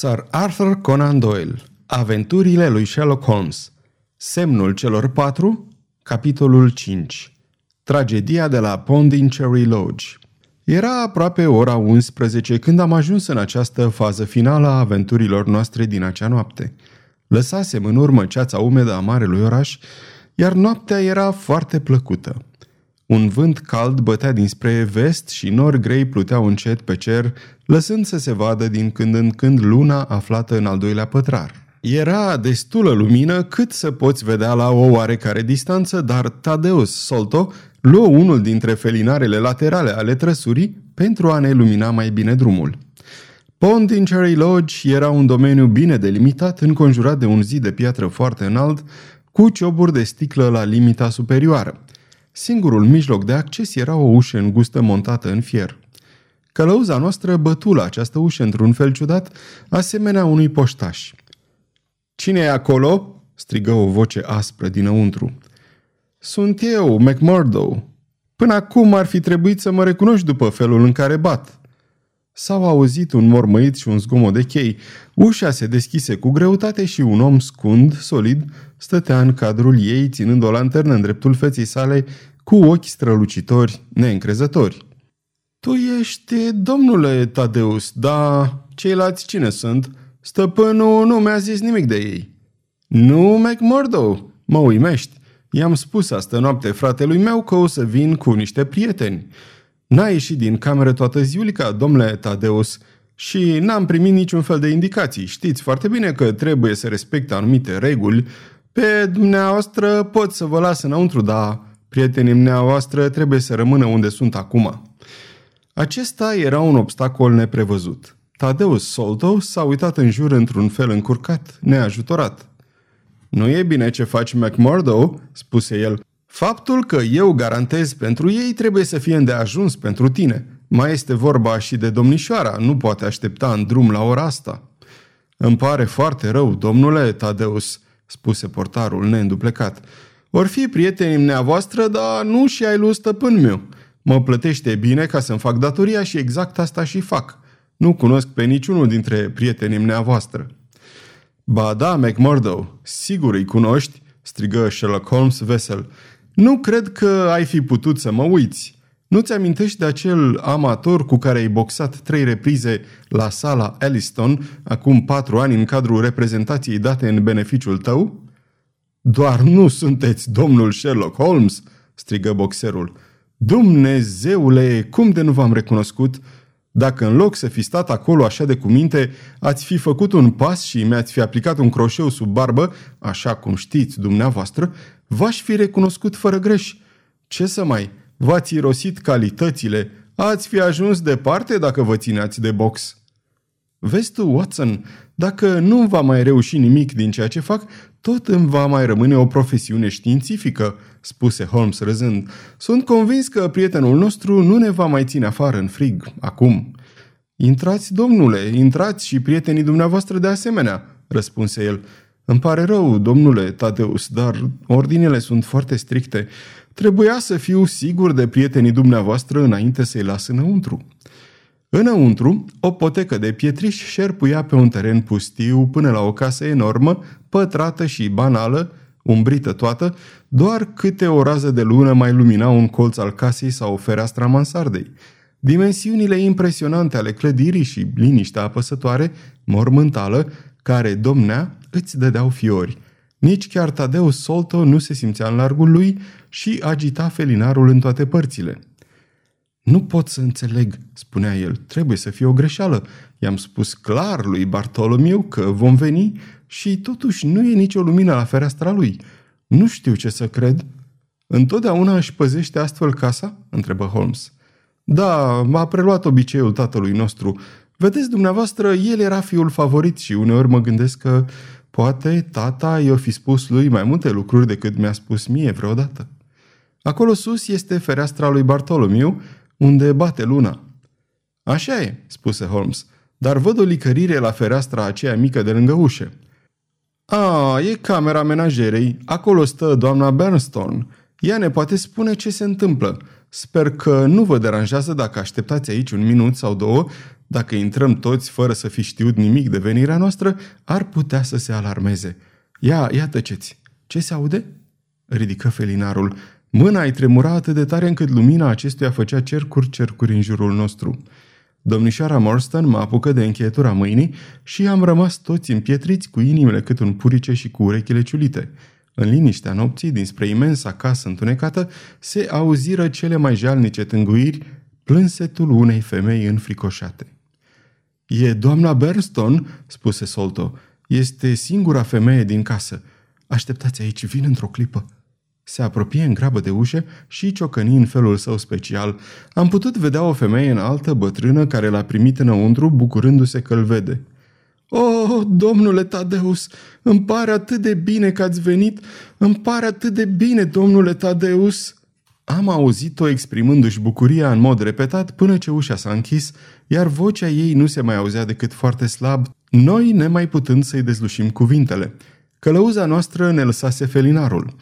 Sir Arthur Conan Doyle Aventurile lui Sherlock Holmes Semnul celor patru Capitolul 5 Tragedia de la Pondincherry Lodge Era aproape ora 11 când am ajuns în această fază finală a aventurilor noastre din acea noapte. Lăsasem în urmă ceața umedă a marelui oraș, iar noaptea era foarte plăcută. Un vânt cald bătea dinspre vest și nori grei pluteau încet pe cer, lăsând să se vadă din când în când luna aflată în al doilea pătrar. Era destulă lumină cât să poți vedea la o oarecare distanță, dar Tadeus Solto luă unul dintre felinarele laterale ale trăsurii pentru a ne lumina mai bine drumul. Pond in Cherry Lodge era un domeniu bine delimitat, înconjurat de un zid de piatră foarte înalt, cu cioburi de sticlă la limita superioară. Singurul mijloc de acces era o ușă îngustă montată în fier. Călăuza noastră bătu la această ușă într-un fel ciudat, asemenea unui poștaș. Cine e acolo?" strigă o voce aspră dinăuntru. Sunt eu, McMurdo. Până acum ar fi trebuit să mă recunoști după felul în care bat." S-au auzit un mormăit și un zgomot de chei. Ușa se deschise cu greutate și un om scund, solid, stătea în cadrul ei, ținând o lanternă în dreptul feței sale, cu ochi strălucitori, neîncrezători. Tu ești domnule Tadeus, dar ceilalți cine sunt? Stăpânul nu mi-a zis nimic de ei. Nu, McMurdo, mă uimești. I-am spus astă noapte fratelui meu că o să vin cu niște prieteni. N-a ieșit din cameră toată ziulica, domnule Tadeus, și n-am primit niciun fel de indicații. Știți foarte bine că trebuie să respecte anumite reguli. Pe dumneavoastră pot să vă las înăuntru, dar prietenii dumneavoastră trebuie să rămână unde sunt acum. Acesta era un obstacol neprevăzut. Tadeus Soldo s-a uitat în jur într-un fel încurcat, neajutorat. Nu e bine ce faci, McMurdo," spuse el. Faptul că eu garantez pentru ei trebuie să fie îndeajuns pentru tine. Mai este vorba și de domnișoara, nu poate aștepta în drum la ora asta. Îmi pare foarte rău, domnule Tadeus, spuse portarul neînduplecat. Or fi prietenii dumneavoastră, dar nu și ai lui stăpân meu. Mă plătește bine ca să-mi fac datoria și exact asta și fac. Nu cunosc pe niciunul dintre prietenii dumneavoastră. Ba da, McMurdo, sigur îi cunoști, strigă Sherlock Holmes vesel. Nu cred că ai fi putut să mă uiți. Nu-ți amintești de acel amator cu care ai boxat trei reprize la sala Elliston acum patru ani în cadrul reprezentației date în beneficiul tău? Doar nu sunteți domnul Sherlock Holmes, strigă boxerul. Dumnezeule, cum de nu v-am recunoscut? Dacă în loc să fi stat acolo așa de cuminte, ați fi făcut un pas și mi-ați fi aplicat un croșeu sub barbă, așa cum știți dumneavoastră, v-aș fi recunoscut fără greș. Ce să mai, v-ați irosit calitățile, ați fi ajuns departe dacă vă țineați de box. Vezi tu, Watson, dacă nu va mai reuși nimic din ceea ce fac, tot îmi va mai rămâne o profesiune științifică, spuse Holmes râzând. Sunt convins că prietenul nostru nu ne va mai ține afară în frig, acum. Intrați, domnule, intrați și prietenii dumneavoastră de asemenea, răspunse el. Îmi pare rău, domnule Tadeus, dar ordinele sunt foarte stricte. Trebuia să fiu sigur de prietenii dumneavoastră înainte să-i las înăuntru. Înăuntru, o potecă de pietriș șerpuia pe un teren pustiu până la o casă enormă, pătrată și banală, umbrită toată, doar câte o rază de lună mai lumina un colț al casei sau fereastra mansardei. Dimensiunile impresionante ale clădirii și liniștea apăsătoare, mormântală, care domnea, îți dădeau fiori. Nici chiar Tadeu Solto nu se simțea în largul lui și agita felinarul în toate părțile. Nu pot să înțeleg, spunea el, trebuie să fie o greșeală. I-am spus clar lui Bartolomiu că vom veni și totuși nu e nicio lumină la fereastra lui. Nu știu ce să cred. Întotdeauna își păzește astfel casa? întrebă Holmes. Da, a preluat obiceiul tatălui nostru. Vedeți, dumneavoastră, el era fiul favorit și uneori mă gândesc că poate tata i-o fi spus lui mai multe lucruri decât mi-a spus mie vreodată. Acolo sus este fereastra lui Bartolomiu unde bate luna. Așa e, spuse Holmes, dar văd o licărire la fereastra aceea mică de lângă ușă. A, e camera menajerei. Acolo stă doamna Bernstone. Ea ne poate spune ce se întâmplă. Sper că nu vă deranjează dacă așteptați aici un minut sau două, Dacă intrăm toți fără să fi știut nimic de venirea noastră, ar putea să se alarmeze. Ia, ia tăceți. Ce se aude? Ridică felinarul. Mâna îi tremura atât de tare încât lumina acestuia făcea cercuri, cercuri în jurul nostru. Domnișoara Morstan mă apucă de încheietura mâinii și am rămas toți împietriți cu inimile cât un purice și cu urechile ciulite. În liniștea nopții, dinspre imensa casă întunecată, se auziră cele mai jalnice tânguiri, plânsetul unei femei înfricoșate. E doamna Berston?" spuse Solto. Este singura femeie din casă. Așteptați aici, vin într-o clipă." Se apropie în grabă de ușă și ciocăni în felul său special. Am putut vedea o femeie înaltă, bătrână, care l-a primit înăuntru, bucurându-se că îl vede. Oh, domnule Tadeus, îmi pare atât de bine că ați venit, îmi pare atât de bine, domnule Tadeus!" Am auzit-o exprimându-și bucuria în mod repetat până ce ușa s-a închis, iar vocea ei nu se mai auzea decât foarte slab, noi nemai putând să-i dezlușim cuvintele. Călăuza noastră ne lăsase felinarul.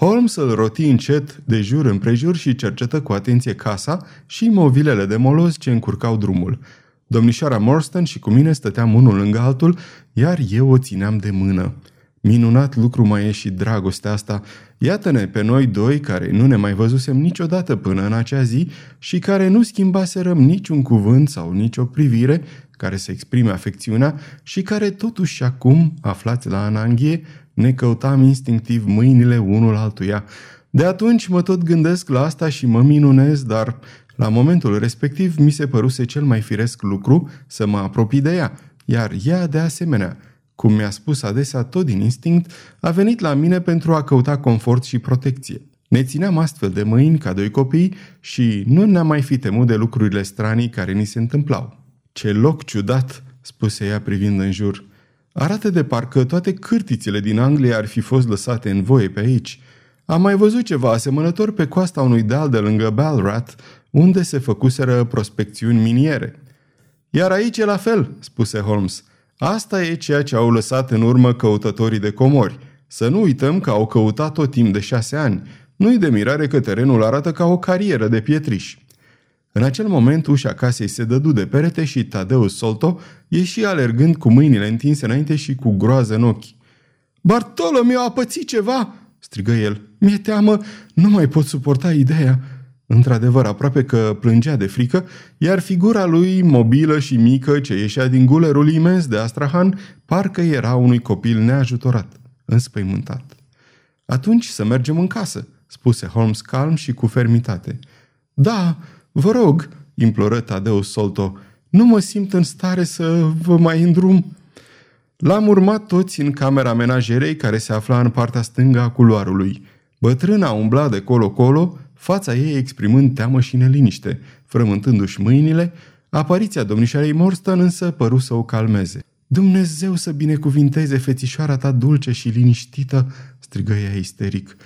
Holmes îl roti încet de jur împrejur și cercetă cu atenție casa și movilele de moloz ce încurcau drumul. Domnișoara Morstan și cu mine stăteam unul lângă altul, iar eu o țineam de mână. Minunat lucru mai e și dragostea asta. Iată-ne pe noi doi care nu ne mai văzusem niciodată până în acea zi și care nu schimbaserăm niciun cuvânt sau nicio privire care să exprime afecțiunea și care totuși acum, aflați la ananghie, ne căutam instinctiv mâinile unul altuia. De atunci mă tot gândesc la asta și mă minunez, dar la momentul respectiv mi se păruse cel mai firesc lucru să mă apropii de ea, iar ea de asemenea – cum mi-a spus adesea tot din instinct, a venit la mine pentru a căuta confort și protecție. Ne țineam astfel de mâini ca doi copii și nu ne-am mai fi temut de lucrurile stranii care ni se întâmplau. Ce loc ciudat, spuse ea privind în jur. Arată de parcă toate cârtițile din Anglia ar fi fost lăsate în voie pe aici. Am mai văzut ceva asemănător pe coasta unui deal de lângă Balrat, unde se făcuseră prospecțiuni miniere. Iar aici e la fel, spuse Holmes. Asta e ceea ce au lăsat în urmă căutătorii de comori. Să nu uităm că au căutat tot timp de șase ani. Nu-i de mirare că terenul arată ca o carieră de pietriș. În acel moment ușa casei se dădu de perete și Tadeus Solto ieși alergând cu mâinile întinse înainte și cu groază în ochi. Bartolomeu a pățit ceva!" strigă el. Mi-e teamă, nu mai pot suporta ideea. Într-adevăr, aproape că plângea de frică, iar figura lui, mobilă și mică, ce ieșea din gulerul imens de Astrahan, parcă era unui copil neajutorat, înspăimântat. Atunci să mergem în casă, spuse Holmes calm și cu fermitate. Da, vă rog, imploră Tadeu Solto, nu mă simt în stare să vă mai îndrum. L-am urmat toți în camera menajerei care se afla în partea stângă a culoarului. Bătrâna umbla de colo-colo, fața ei exprimând teamă și neliniște, frământându-și mâinile, apariția domnișoarei Morstan însă păru să o calmeze. Dumnezeu să binecuvinteze fețișoara ta dulce și liniștită, strigă ea isteric.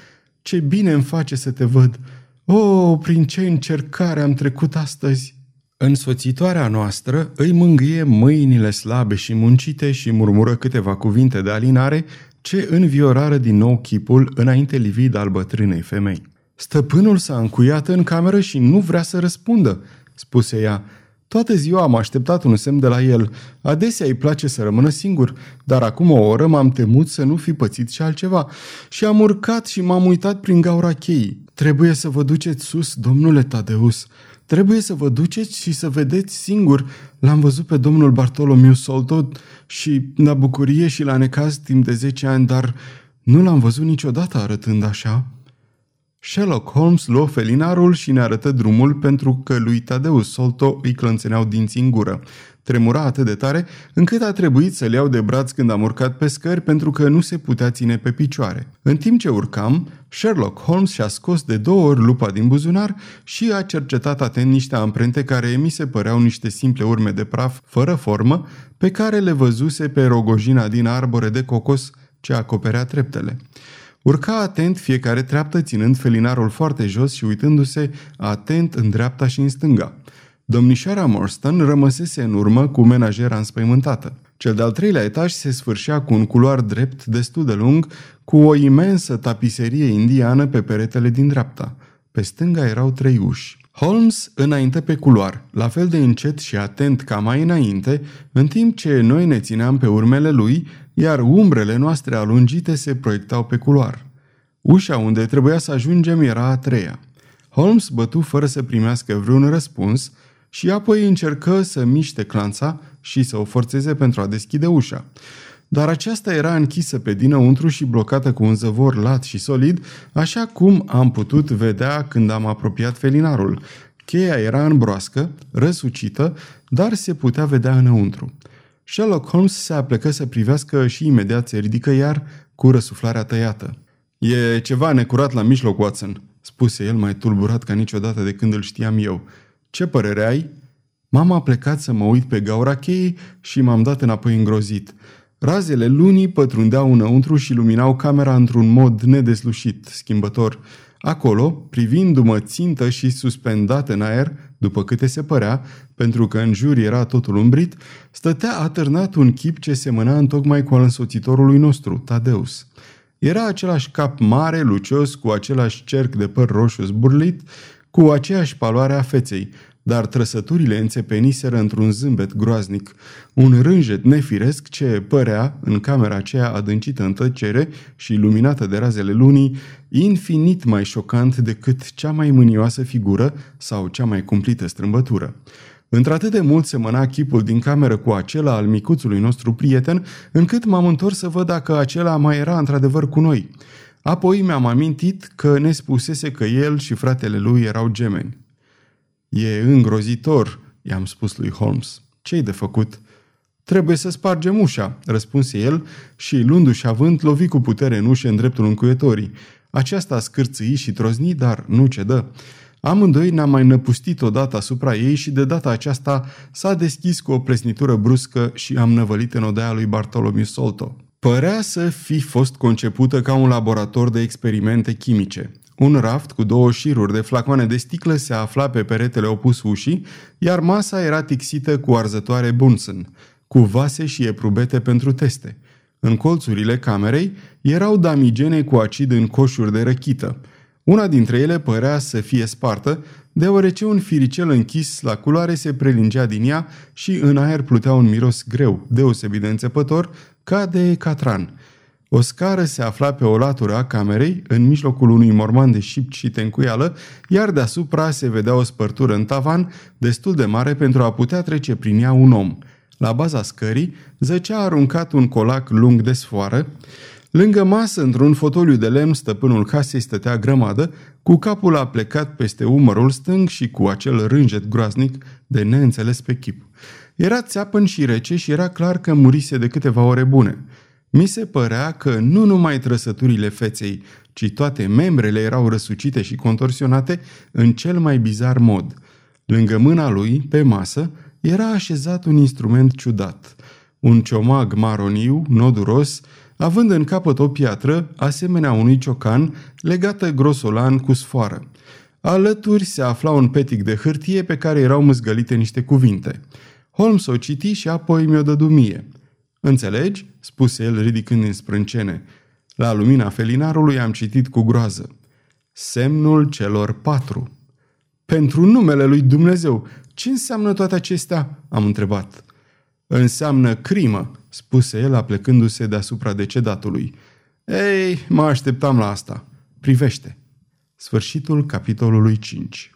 Ce bine îmi face să te văd! O, prin ce încercare am trecut astăzi! Însoțitoarea noastră îi mângâie mâinile slabe și muncite și murmură câteva cuvinte de alinare ce înviorară din nou chipul înainte livid al bătrânei femei. Stăpânul s-a încuiat în cameră și nu vrea să răspundă, spuse ea. Toată ziua am așteptat un semn de la el. Adesea îi place să rămână singur, dar acum o oră m-am temut să nu fi pățit și altceva. Și am urcat și m-am uitat prin gaura cheii. Trebuie să vă duceți sus, domnule Tadeus. Trebuie să vă duceți și să vedeți singur. L-am văzut pe domnul Bartolomiu Solto și la bucurie și la necaz timp de 10 ani, dar nu l-am văzut niciodată arătând așa. Sherlock Holmes luă felinarul și ne arătă drumul pentru că lui Tadeus Solto îi clănțeneau dinții în gură. Tremura atât de tare încât a trebuit să-l iau de braț când am urcat pe scări pentru că nu se putea ține pe picioare. În timp ce urcam, Sherlock Holmes și-a scos de două ori lupa din buzunar și a cercetat atent niște amprente care mi se păreau niște simple urme de praf fără formă pe care le văzuse pe rogojina din arbore de cocos ce acoperea treptele. Urca atent fiecare treaptă, ținând felinarul foarte jos și uitându-se atent în dreapta și în stânga. Domnișoara Morstan rămăsese în urmă cu menajera înspăimântată. Cel de-al treilea etaj se sfârșea cu un culoar drept destul de lung, cu o imensă tapiserie indiană pe peretele din dreapta. Pe stânga erau trei uși. Holmes înainte pe culoar, la fel de încet și atent ca mai înainte, în timp ce noi ne țineam pe urmele lui, iar umbrele noastre alungite se proiectau pe culoar. Ușa unde trebuia să ajungem era a treia. Holmes bătu fără să primească vreun răspuns și apoi încercă să miște clanța și să o forțeze pentru a deschide ușa. Dar aceasta era închisă pe dinăuntru și blocată cu un zăvor lat și solid, așa cum am putut vedea când am apropiat felinarul. Cheia era în broască, răsucită, dar se putea vedea înăuntru. Sherlock Holmes se aplecă să privească și imediat se ridică iar cu răsuflarea tăiată. E ceva necurat la mijloc, Watson," spuse el mai tulburat ca niciodată de când îl știam eu. Ce părere ai?" M-am aplecat să mă uit pe gaura cheii și m-am dat înapoi îngrozit. Razele lunii pătrundeau înăuntru și luminau camera într-un mod nedeslușit, schimbător. Acolo, privindu-mă țintă și suspendat în aer, după câte se părea, pentru că în jur era totul umbrit, stătea atârnat un chip ce semăna întocmai cu al însoțitorului nostru, Tadeus. Era același cap mare, lucios, cu același cerc de păr roșu zburlit, cu aceeași paloare a feței, dar trăsăturile înțepeniseră într-un zâmbet groaznic, un rânjet nefiresc ce părea, în camera aceea adâncită în tăcere și luminată de razele lunii, infinit mai șocant decât cea mai mânioasă figură sau cea mai cumplită strâmbătură. Într-atât de mult semăna chipul din cameră cu acela al micuțului nostru prieten, încât m-am întors să văd dacă acela mai era într-adevăr cu noi. Apoi mi-am amintit că ne spusese că el și fratele lui erau gemeni. E îngrozitor, i-am spus lui Holmes. Ce-i de făcut? Trebuie să spargem ușa, răspunse el și, luându-și avânt, lovi cu putere în ușă în dreptul încuietorii. Aceasta scârțâi și trozni, dar nu cedă. Amândoi ne-am mai năpustit odată asupra ei și de data aceasta s-a deschis cu o presnitură bruscă și am năvălit în odaia lui Bartolomeu Solto. Părea să fi fost concepută ca un laborator de experimente chimice. Un raft cu două șiruri de flacoane de sticlă se afla pe peretele opus ușii, iar masa era tixită cu arzătoare Bunsen, cu vase și eprubete pentru teste. În colțurile camerei erau damigene cu acid în coșuri de răchită. Una dintre ele părea să fie spartă, deoarece un firicel închis la culoare se prelingea din ea și în aer plutea un miros greu, deosebit de înțepător, ca de catran – o scară se afla pe o latură a camerei, în mijlocul unui morman de șipt și tencuială, iar deasupra se vedea o spărtură în tavan, destul de mare pentru a putea trece prin ea un om. La baza scării zăcea aruncat un colac lung de sfoară. Lângă masă, într-un fotoliu de lemn, stăpânul casei stătea grămadă, cu capul aplecat peste umărul stâng și cu acel rânjet groaznic de neînțeles pe chip. Era țeapăn și rece și era clar că murise de câteva ore bune. Mi se părea că nu numai trăsăturile feței, ci toate membrele erau răsucite și contorsionate în cel mai bizar mod. Lângă mâna lui, pe masă, era așezat un instrument ciudat. Un ciomag maroniu, noduros, având în capăt o piatră, asemenea unui ciocan, legată grosolan cu sfoară. Alături se afla un petic de hârtie pe care erau măzgălite niște cuvinte. Holmes o citi și apoi mi-o dădu mie – Înțelegi?" spuse el ridicând în sprâncene. La lumina felinarului am citit cu groază. Semnul celor patru. Pentru numele lui Dumnezeu, ce înseamnă toate acestea? am întrebat. Înseamnă crimă, spuse el aplecându-se deasupra decedatului. Ei, mă așteptam la asta. Privește. Sfârșitul capitolului 5